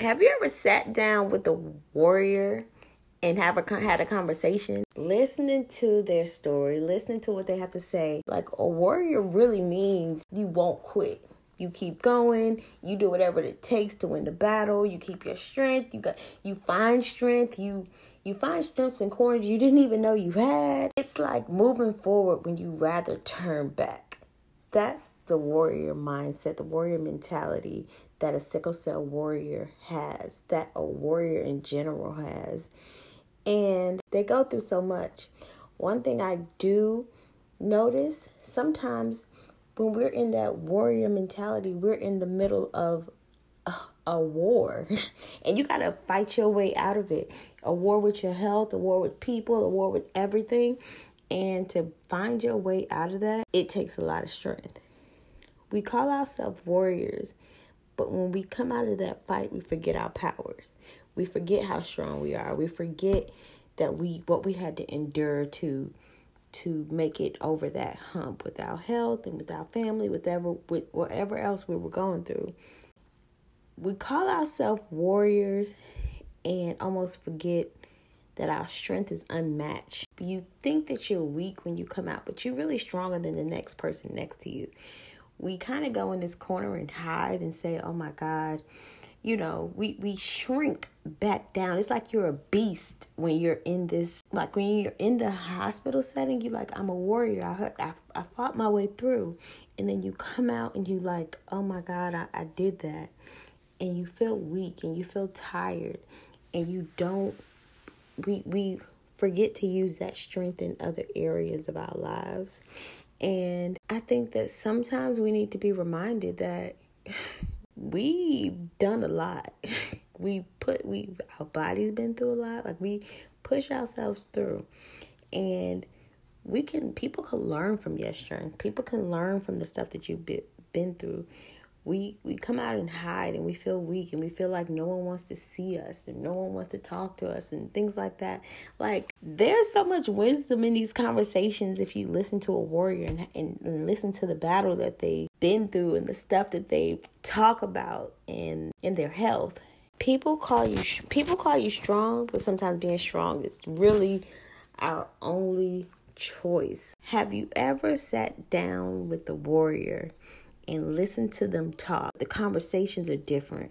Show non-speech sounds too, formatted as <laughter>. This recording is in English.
Have you ever sat down with a warrior and have a had a conversation, listening to their story, listening to what they have to say? Like a warrior really means you won't quit. You keep going. You do whatever it takes to win the battle. You keep your strength. You got you find strength. You you find strengths and corners you didn't even know you had. It's like moving forward when you rather turn back. That's the warrior mindset, the warrior mentality that a sickle cell warrior has, that a warrior in general has. And they go through so much. One thing I do notice sometimes when we're in that warrior mentality, we're in the middle of a, war <laughs> and you got to fight your way out of it. A war with your health, a war with people, a war with everything. And to find your way out of that, it takes a lot of strength. We call ourselves warriors, but when we come out of that fight, we forget our powers. We forget how strong we are. We forget that we what we had to endure to to make it over that hump with our health and with our family, whatever with whatever else we were going through. We call ourselves warriors and almost forget that our strength is unmatched. You think that you're weak when you come out, but you're really stronger than the next person next to you we kind of go in this corner and hide and say, "Oh my God." You know, we we shrink back down. It's like you're a beast when you're in this like when you're in the hospital setting, you like, "I'm a warrior. I I, I fought my way through." And then you come out and you like, "Oh my God, I, I did that." And you feel weak and you feel tired and you don't we we forget to use that strength in other areas of our lives. And I think that sometimes we need to be reminded that <laughs> we've done a lot. <laughs> we put we our body's been through a lot. Like we push ourselves through. And we can people can learn from your. People can learn from the stuff that you've been through we we come out and hide and we feel weak and we feel like no one wants to see us and no one wants to talk to us and things like that. Like there's so much wisdom in these conversations if you listen to a warrior and, and, and listen to the battle that they've been through and the stuff that they talk about and in their health. People call you people call you strong but sometimes being strong is really our only choice. Have you ever sat down with the warrior and listen to them talk. The conversations are different.